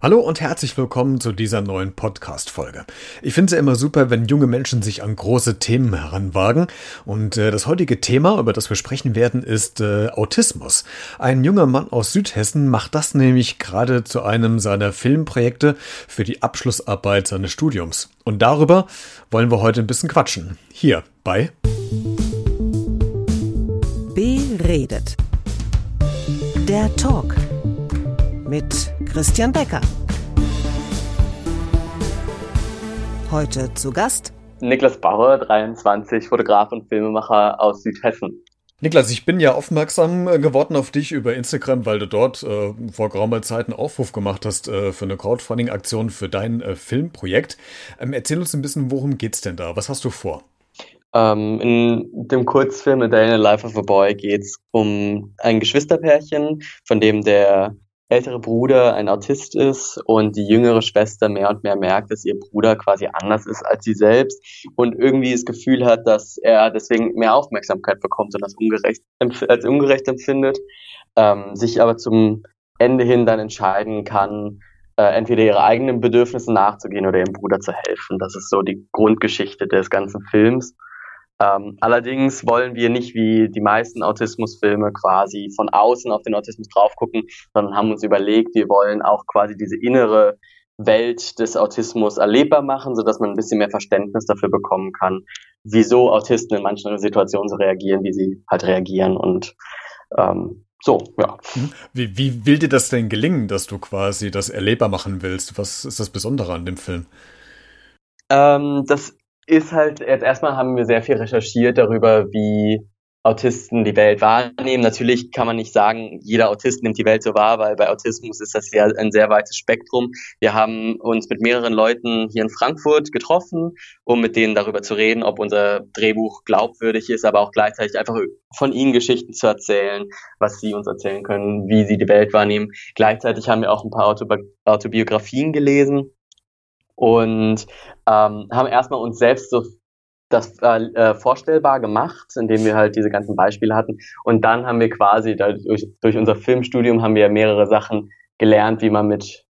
Hallo und herzlich willkommen zu dieser neuen Podcast-Folge. Ich finde es ja immer super, wenn junge Menschen sich an große Themen heranwagen. Und äh, das heutige Thema, über das wir sprechen werden, ist äh, Autismus. Ein junger Mann aus Südhessen macht das nämlich gerade zu einem seiner Filmprojekte für die Abschlussarbeit seines Studiums. Und darüber wollen wir heute ein bisschen quatschen. Hier bei Beredet. Der Talk mit Christian Becker. Heute zu Gast Niklas Bauer, 23, Fotograf und Filmemacher aus Südhessen. Niklas, ich bin ja aufmerksam äh, geworden auf dich über Instagram, weil du dort äh, vor geraumer Zeit einen Aufruf gemacht hast äh, für eine Crowdfunding-Aktion für dein äh, Filmprojekt. Ähm, erzähl uns ein bisschen, worum geht's denn da? Was hast du vor? Ähm, in dem Kurzfilm A Day in the Life of a Boy geht es um ein Geschwisterpärchen, von dem der ältere Bruder ein Autist ist und die jüngere Schwester mehr und mehr merkt, dass ihr Bruder quasi anders ist als sie selbst und irgendwie das Gefühl hat, dass er deswegen mehr Aufmerksamkeit bekommt und das ungerecht, als ungerecht empfindet, ähm, sich aber zum Ende hin dann entscheiden kann, äh, entweder ihre eigenen Bedürfnisse nachzugehen oder ihrem Bruder zu helfen. Das ist so die Grundgeschichte des ganzen Films. Ähm, allerdings wollen wir nicht wie die meisten Autismusfilme quasi von außen auf den Autismus drauf gucken, sondern haben uns überlegt, wir wollen auch quasi diese innere Welt des Autismus erlebbar machen, so dass man ein bisschen mehr Verständnis dafür bekommen kann, wieso Autisten in manchen Situationen so reagieren, wie sie halt reagieren und ähm, so, ja. Mhm. Wie, wie will dir das denn gelingen, dass du quasi das erlebbar machen willst? Was ist das Besondere an dem Film? Ähm, das ist halt, jetzt erstmal haben wir sehr viel recherchiert darüber, wie Autisten die Welt wahrnehmen. Natürlich kann man nicht sagen, jeder Autist nimmt die Welt so wahr, weil bei Autismus ist das ja ein sehr weites Spektrum. Wir haben uns mit mehreren Leuten hier in Frankfurt getroffen, um mit denen darüber zu reden, ob unser Drehbuch glaubwürdig ist, aber auch gleichzeitig einfach von ihnen Geschichten zu erzählen, was sie uns erzählen können, wie sie die Welt wahrnehmen. Gleichzeitig haben wir auch ein paar Autobi Autobiografien gelesen und ähm, haben erstmal uns selbst so das äh, äh, vorstellbar gemacht, indem wir halt diese ganzen Beispiele hatten. Und dann haben wir quasi durch, durch unser Filmstudium haben wir mehrere Sachen gelernt, wie man mit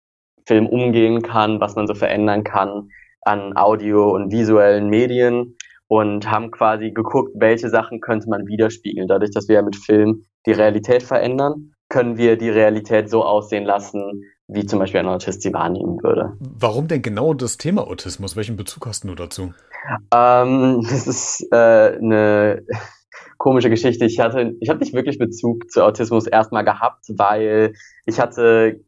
Film umgehen kann, was man so verändern kann an Audio und visuellen Medien und haben quasi geguckt, welche Sachen könnte man widerspiegeln. Dadurch, dass wir ja mit Film die Realität verändern, können wir die Realität so aussehen lassen, wie zum Beispiel ein Autist sie wahrnehmen würde. Warum denn genau das Thema Autismus? Welchen Bezug hast du dazu? Ähm, das ist äh, eine komische Geschichte. Ich hatte, ich habe nicht wirklich Bezug zu Autismus erstmal gehabt, weil ich hatte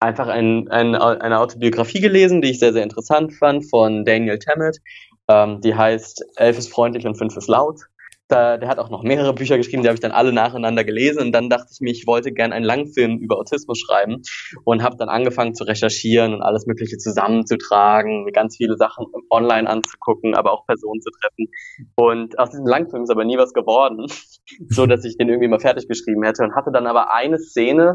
einfach ein, ein, eine Autobiografie gelesen, die ich sehr, sehr interessant fand von Daniel Tammet. Ähm, die heißt Elf ist freundlich und fünf ist laut. Da, der hat auch noch mehrere Bücher geschrieben, die habe ich dann alle nacheinander gelesen und dann dachte ich mir, ich wollte gerne einen Langfilm über Autismus schreiben und habe dann angefangen zu recherchieren und alles Mögliche zusammenzutragen, mir ganz viele Sachen online anzugucken, aber auch Personen zu treffen. Und aus diesem Langfilm ist aber nie was geworden, so dass ich den irgendwie mal fertig geschrieben hätte und hatte dann aber eine Szene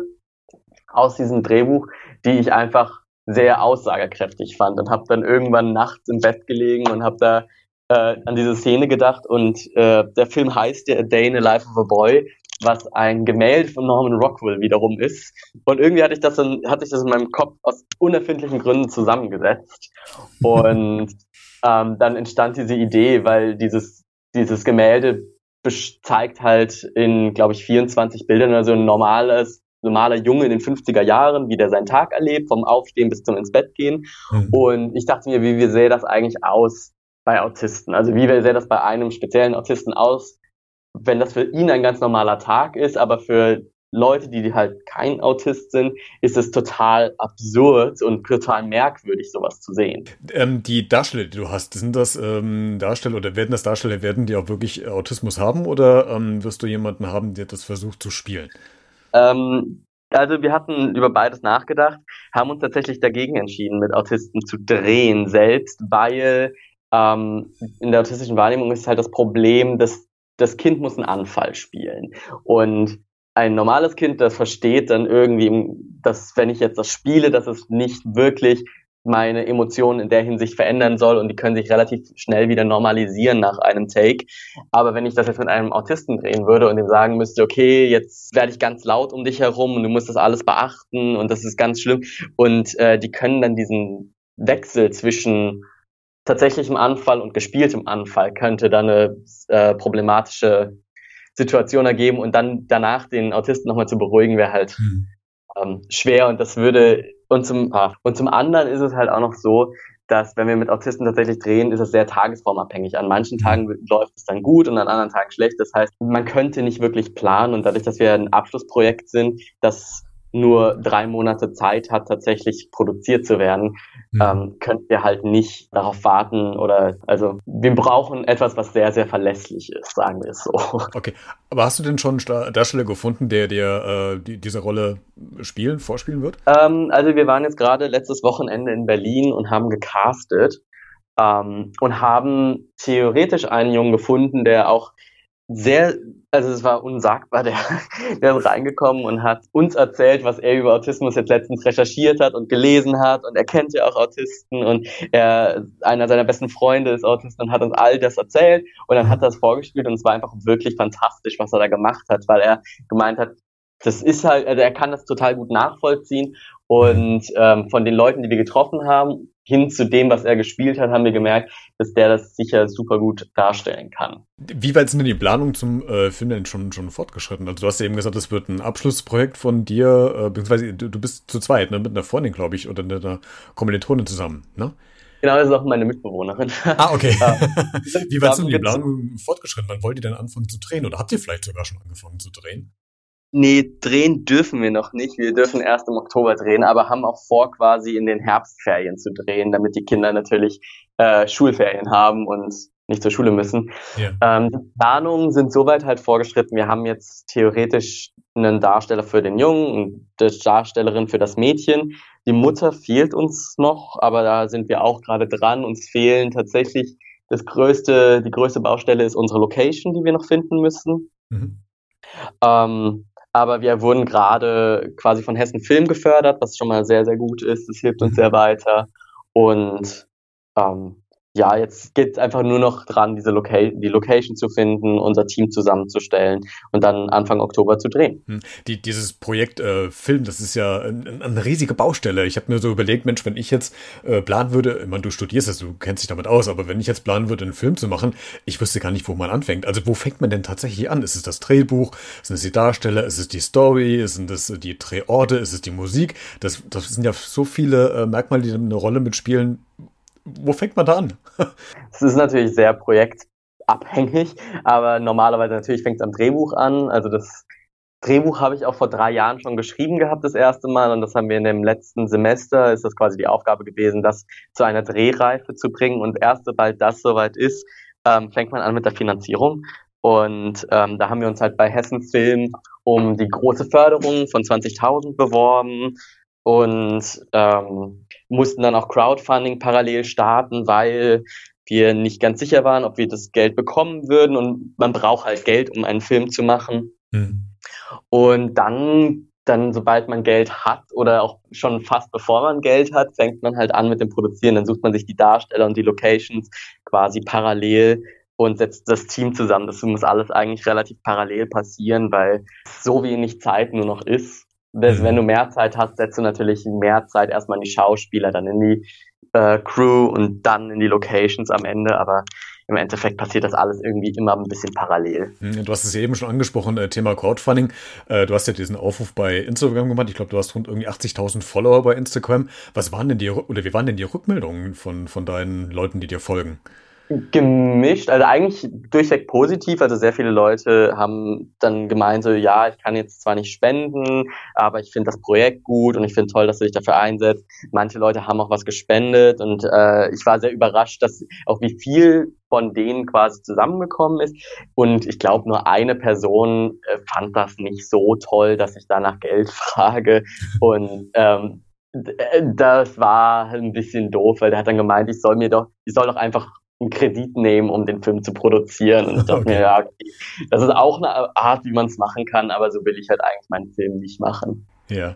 aus diesem Drehbuch, die ich einfach sehr aussagekräftig fand und habe dann irgendwann nachts im Bett gelegen und habe da äh, an diese Szene gedacht und äh, der Film heißt ja A Day in the Life of a Boy, was ein Gemälde von Norman Rockwell wiederum ist. Und irgendwie hatte ich das in, hatte ich das in meinem Kopf aus unerfindlichen Gründen zusammengesetzt. Und ähm, dann entstand diese Idee, weil dieses, dieses Gemälde zeigt halt in, glaube ich, 24 Bildern also ein normales normaler Junge in den 50er Jahren, wie der seinen Tag erlebt, vom Aufstehen bis zum ins Bett gehen. Mhm. Und ich dachte mir, wie, wie sähe das eigentlich aus, bei Autisten? Also wie sähe das bei einem speziellen Autisten aus, wenn das für ihn ein ganz normaler Tag ist, aber für Leute, die halt kein Autist sind, ist es total absurd und total merkwürdig, sowas zu sehen. Ähm, die Darsteller, die du hast, sind das ähm, Darsteller oder werden das Darsteller werden, die auch wirklich Autismus haben oder ähm, wirst du jemanden haben, der das versucht zu spielen? Ähm, also wir hatten über beides nachgedacht, haben uns tatsächlich dagegen entschieden, mit Autisten zu drehen selbst, weil ähm, in der autistischen Wahrnehmung ist halt das Problem, dass das Kind muss einen Anfall spielen. Und ein normales Kind, das versteht dann irgendwie, dass wenn ich jetzt das spiele, dass es nicht wirklich meine Emotionen in der Hinsicht verändern soll und die können sich relativ schnell wieder normalisieren nach einem Take. Aber wenn ich das jetzt mit einem Autisten drehen würde und ihm sagen müsste, okay, jetzt werde ich ganz laut um dich herum und du musst das alles beachten und das ist ganz schlimm und äh, die können dann diesen Wechsel zwischen tatsächlichem Anfall und gespieltem Anfall könnte dann eine äh, problematische Situation ergeben und dann danach den Autisten nochmal zu beruhigen, wäre halt hm. ähm, schwer und das würde und zum ah, und zum anderen ist es halt auch noch so, dass wenn wir mit Autisten tatsächlich drehen, ist es sehr tagesformabhängig. An manchen. Tagen läuft es dann gut und an anderen Tagen schlecht. Das heißt, man könnte nicht wirklich planen und dadurch, dass wir ein Abschlussprojekt sind, das nur drei Monate Zeit hat, tatsächlich produziert zu werden, mhm. ähm, könnt ihr halt nicht darauf warten oder also wir brauchen etwas, was sehr, sehr verlässlich ist, sagen wir es so. Okay, aber hast du denn schon einen Darsteller gefunden, der dir äh, die, diese Rolle spielen, vorspielen wird? Ähm, also wir waren jetzt gerade letztes Wochenende in Berlin und haben gecastet ähm, und haben theoretisch einen Jungen gefunden, der auch sehr, also es war unsagbar, der, der ist reingekommen und hat uns erzählt, was er über Autismus jetzt letztens recherchiert hat und gelesen hat. Und er kennt ja auch Autisten und er, einer seiner besten Freunde ist Autist und hat uns all das erzählt. Und dann hat er es vorgespielt und es war einfach wirklich fantastisch, was er da gemacht hat, weil er gemeint hat, das ist halt, also er kann das total gut nachvollziehen. Und ähm, von den Leuten, die wir getroffen haben, hin zu dem, was er gespielt hat, haben wir gemerkt, dass der das sicher super gut darstellen kann. Wie weit sind denn die Planungen zum äh, Film denn schon, schon fortgeschritten? Also du hast ja eben gesagt, es wird ein Abschlussprojekt von dir, äh, beziehungsweise du, du bist zu zweit, ne, mit einer Freundin, glaube ich, oder mit einer Kommilitonin zusammen, ne? Genau, das ist auch meine Mitbewohnerin. Ah, okay. Wie weit sind die Planungen fortgeschritten? Wann wollt ihr denn anfangen zu drehen? Oder habt ihr vielleicht sogar schon angefangen zu drehen? Nee, drehen dürfen wir noch nicht. Wir dürfen erst im Oktober drehen, aber haben auch vor, quasi in den Herbstferien zu drehen, damit die Kinder natürlich äh, Schulferien haben und nicht zur Schule müssen. Ja. Ähm, die Planungen sind soweit halt vorgeschritten. Wir haben jetzt theoretisch einen Darsteller für den Jungen und eine Darstellerin für das Mädchen. Die Mutter fehlt uns noch, aber da sind wir auch gerade dran. Uns fehlen tatsächlich das größte, die größte Baustelle ist unsere Location, die wir noch finden müssen. Mhm. Ähm, aber wir wurden gerade quasi von Hessen Film gefördert, was schon mal sehr, sehr gut ist. Das hilft uns sehr weiter. Und ähm, ja, jetzt geht es einfach nur noch dran, diese Loca die Location zu finden, unser Team zusammenzustellen und dann Anfang Oktober zu drehen. Hm. Die, dieses Projekt äh, Film, das ist ja ein, eine riesige Baustelle. Ich habe mir so überlegt, Mensch, wenn ich jetzt äh, planen würde, ich meine, du studierst es, du kennst dich damit aus, aber wenn ich jetzt planen würde, einen Film zu machen, ich wüsste gar nicht, wo man anfängt. Also wo fängt man denn tatsächlich an? Ist es das Drehbuch? Sind es die Darsteller? Ist es die Story? Sind es die Drehorte? Ist es die Musik? Das, das sind ja so viele äh, Merkmale, die eine Rolle mitspielen wo fängt man da an? Es ist natürlich sehr projektabhängig, aber normalerweise natürlich fängt es am Drehbuch an. Also das Drehbuch habe ich auch vor drei Jahren schon geschrieben gehabt, das erste Mal. Und das haben wir in dem letzten Semester, ist das quasi die Aufgabe gewesen, das zu einer Drehreife zu bringen. Und erst sobald das soweit ist, ähm, fängt man an mit der Finanzierung. Und ähm, da haben wir uns halt bei Hessen Film um die große Förderung von 20.000 beworben und ähm, mussten dann auch Crowdfunding parallel starten, weil wir nicht ganz sicher waren, ob wir das Geld bekommen würden und man braucht halt Geld, um einen Film zu machen. Mhm. Und dann, dann, sobald man Geld hat oder auch schon fast bevor man Geld hat, fängt man halt an mit dem Produzieren. Dann sucht man sich die Darsteller und die Locations quasi parallel und setzt das Team zusammen. Das muss alles eigentlich relativ parallel passieren, weil so wenig Zeit nur noch ist das, mhm. wenn du mehr Zeit hast, setzt du natürlich mehr Zeit erstmal in die Schauspieler, dann in die äh, Crew und dann in die Locations am Ende, aber im Endeffekt passiert das alles irgendwie immer ein bisschen parallel. Mhm, du hast es ja eben schon angesprochen, äh, Thema Crowdfunding. Äh, du hast ja diesen Aufruf bei Instagram gemacht. Ich glaube, du hast rund irgendwie 80.000 Follower bei Instagram. Was waren denn die, oder wie waren denn die Rückmeldungen von, von deinen Leuten, die dir folgen? Gemischt, also eigentlich durchweg positiv. Also sehr viele Leute haben dann gemeint, so, ja, ich kann jetzt zwar nicht spenden, aber ich finde das Projekt gut und ich finde toll, dass du dich dafür einsetzt. Manche Leute haben auch was gespendet und äh, ich war sehr überrascht, dass auch wie viel von denen quasi zusammengekommen ist. Und ich glaube, nur eine Person äh, fand das nicht so toll, dass ich danach Geld frage. Und ähm, das war ein bisschen doof, weil der hat dann gemeint, ich soll mir doch, ich soll doch einfach einen Kredit nehmen, um den Film zu produzieren. Und ich dachte okay. mir, ja, okay, das ist auch eine Art, wie man es machen kann, aber so will ich halt eigentlich meinen Film nicht machen. Ja.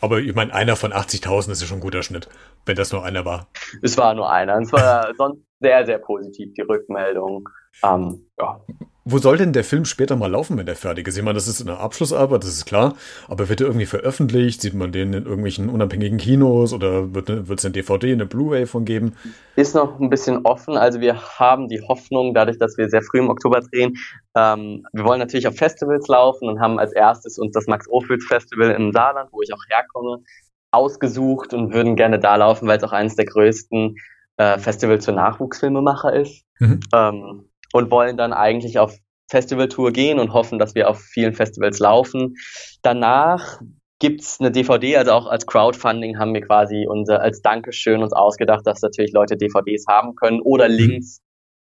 Aber ich meine, einer von 80.000 ist ja schon ein guter Schnitt, wenn das nur einer war. Es war nur einer. Es war sonst sehr, sehr positiv, die Rückmeldung. Ähm, ja. Wo soll denn der Film später mal laufen, wenn der fertig ist? Ich meine, das ist eine Abschlussarbeit, das ist klar. Aber wird er irgendwie veröffentlicht? Sieht man den in irgendwelchen unabhängigen Kinos oder wird es eine DVD, eine Blu-ray von geben? Ist noch ein bisschen offen. Also wir haben die Hoffnung, dadurch, dass wir sehr früh im Oktober drehen, ähm, wir wollen natürlich auf Festivals laufen und haben als erstes uns das Max-Ophüls Festival im Saarland, wo ich auch herkomme, ausgesucht und würden gerne da laufen, weil es auch eines der größten äh, Festivals für Nachwuchsfilmemacher ist. Mhm. Ähm, und wollen dann eigentlich auf Festivaltour gehen und hoffen, dass wir auf vielen Festivals laufen. Danach gibt's eine DVD, also auch als Crowdfunding haben wir quasi unser, als Dankeschön uns ausgedacht, dass natürlich Leute DVDs haben können oder mhm. Links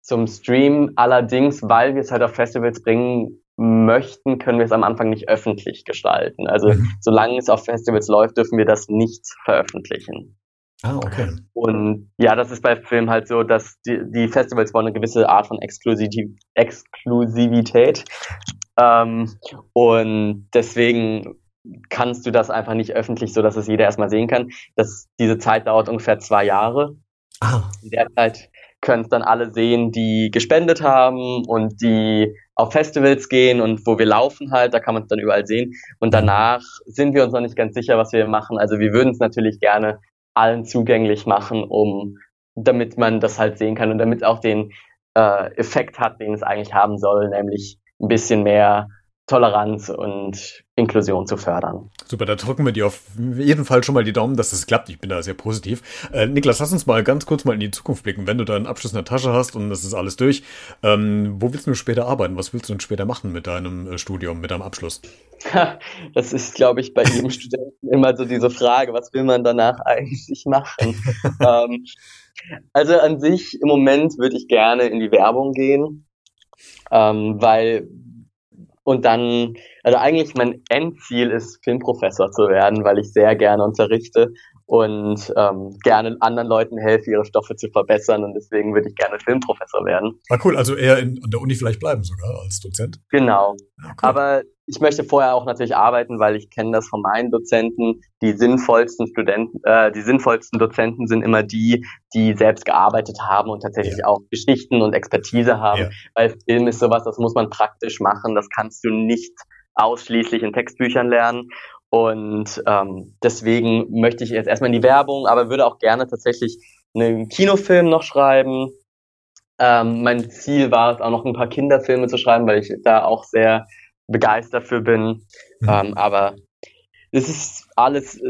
zum Stream. Allerdings, weil wir es halt auf Festivals bringen möchten, können wir es am Anfang nicht öffentlich gestalten. Also mhm. solange es auf Festivals läuft, dürfen wir das nicht veröffentlichen. Ah, okay. Und ja, das ist bei Filmen halt so, dass die, die Festivals wollen eine gewisse Art von Exklusiv Exklusivität. Ähm, und deswegen kannst du das einfach nicht öffentlich, so dass es jeder erstmal sehen kann. Das, diese Zeit dauert ungefähr zwei Jahre. Ah. In der Zeit können es dann alle sehen, die gespendet haben und die auf Festivals gehen und wo wir laufen halt, da kann man es dann überall sehen. Und danach sind wir uns noch nicht ganz sicher, was wir machen. Also wir würden es natürlich gerne allen zugänglich machen, um damit man das halt sehen kann und damit auch den äh, Effekt hat, den es eigentlich haben soll, nämlich ein bisschen mehr Toleranz und Inklusion zu fördern. Super, da drücken wir dir auf jeden Fall schon mal die Daumen, dass das klappt. Ich bin da sehr positiv. Äh, Niklas, lass uns mal ganz kurz mal in die Zukunft blicken. Wenn du da einen Abschluss in der Tasche hast und das ist alles durch, ähm, wo willst du später arbeiten? Was willst du denn später machen mit deinem äh, Studium, mit deinem Abschluss? das ist, glaube ich, bei jedem Studenten immer so diese Frage, was will man danach eigentlich machen? ähm, also an sich im Moment würde ich gerne in die Werbung gehen, ähm, weil und dann, also eigentlich mein Endziel ist, Filmprofessor zu werden, weil ich sehr gerne unterrichte und ähm, gerne anderen Leuten helfe, ihre Stoffe zu verbessern und deswegen würde ich gerne Filmprofessor werden. Ah cool, also eher in, an der Uni vielleicht bleiben sogar als Dozent? Genau, ja, cool. aber ich möchte vorher auch natürlich arbeiten, weil ich kenne das von meinen Dozenten. Die sinnvollsten Studenten, äh, die sinnvollsten Dozenten sind immer die, die selbst gearbeitet haben und tatsächlich ja. auch Geschichten und Expertise haben. Ja. Weil Film ist sowas, das muss man praktisch machen. Das kannst du nicht ausschließlich in Textbüchern lernen. Und ähm, deswegen möchte ich jetzt erstmal in die Werbung, aber würde auch gerne tatsächlich einen Kinofilm noch schreiben. Ähm, mein Ziel war es auch noch ein paar Kinderfilme zu schreiben, weil ich da auch sehr begeistert für bin. Mhm. Ähm, aber es ist alles,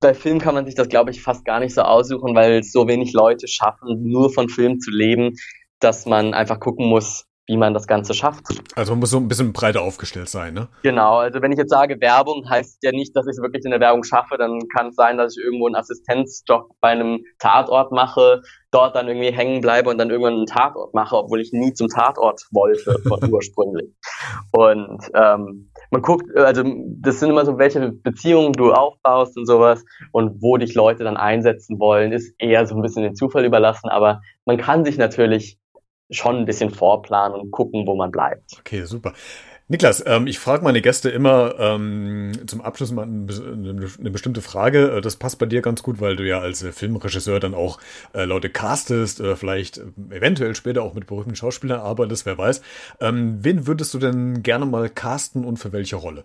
bei Film kann man sich das, glaube ich, fast gar nicht so aussuchen, weil so wenig Leute schaffen, nur von Film zu leben, dass man einfach gucken muss, wie man das Ganze schafft. Also man muss so ein bisschen breiter aufgestellt sein, ne? Genau, also wenn ich jetzt sage Werbung, heißt ja nicht, dass ich es wirklich in der Werbung schaffe, dann kann es sein, dass ich irgendwo einen Assistenzjob bei einem Tatort mache, dort dann irgendwie hängen bleibe und dann irgendwann einen Tatort mache, obwohl ich nie zum Tatort wollte von ursprünglich. Und ähm, man guckt, also das sind immer so, welche Beziehungen du aufbaust und sowas und wo dich Leute dann einsetzen wollen, ist eher so ein bisschen den Zufall überlassen, aber man kann sich natürlich schon ein bisschen vorplanen und gucken, wo man bleibt. Okay, super. Niklas, ähm, ich frage meine Gäste immer ähm, zum Abschluss mal eine, eine, bestimmte Frage. Äh, das passt bei dir ganz gut, weil du ja als äh, Filmregisseur dann auch äh, Leute castest, äh, vielleicht äh, eventuell später auch mit berühmten Schauspielern arbeitest, wer weiß. Ähm, wen würdest du denn gerne mal casten und für welche Rolle?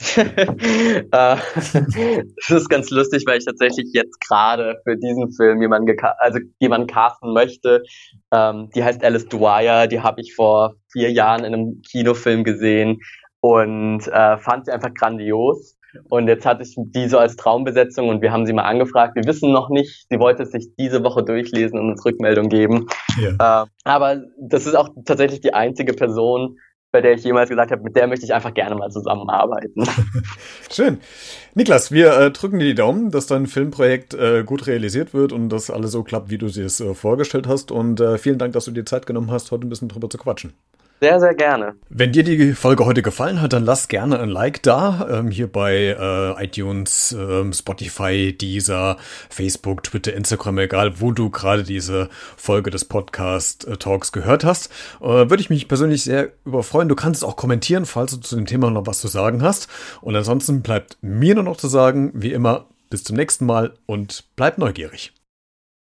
Äh, das ist ganz lustig, weil ich tatsächlich jetzt gerade für diesen Film jemanden, also jemanden casten möchte. Ähm, die heißt Alice Dwyer, die habe ich vor vier Jahren in einem Kinofilm gesehen und äh, fand sie einfach grandios. Und jetzt hatte ich die so als Traumbesetzung und wir haben sie mal angefragt. Wir wissen noch nicht, sie wollte es sich diese Woche durchlesen und uns Rückmeldung geben. Ja. Äh, aber das ist auch tatsächlich die einzige Person, bei der ich jemals gesagt habe, mit der möchte ich einfach gerne mal zusammenarbeiten. Schön. Niklas, wir äh, drücken dir die Daumen, dass dein Filmprojekt äh, gut realisiert wird und dass alles so klappt, wie du es äh, vorgestellt hast. Und äh, vielen Dank, dass du dir Zeit genommen hast, heute ein bisschen drüber zu quatschen. Sehr, sehr gerne. Wenn dir die Folge heute gefallen hat, dann lass gerne ein Like da. Ähm, hier bei äh, iTunes, ähm, Spotify, Deezer, Facebook, Twitter, Instagram, egal wo du gerade diese Folge des Podcast äh, Talks gehört hast. Äh, Würde ich mich persönlich sehr überfreuen. Du kannst auch kommentieren, falls du zu dem Thema noch was zu sagen hast. Und ansonsten bleibt mir nur noch zu sagen, wie immer, bis zum nächsten Mal und bleib neugierig.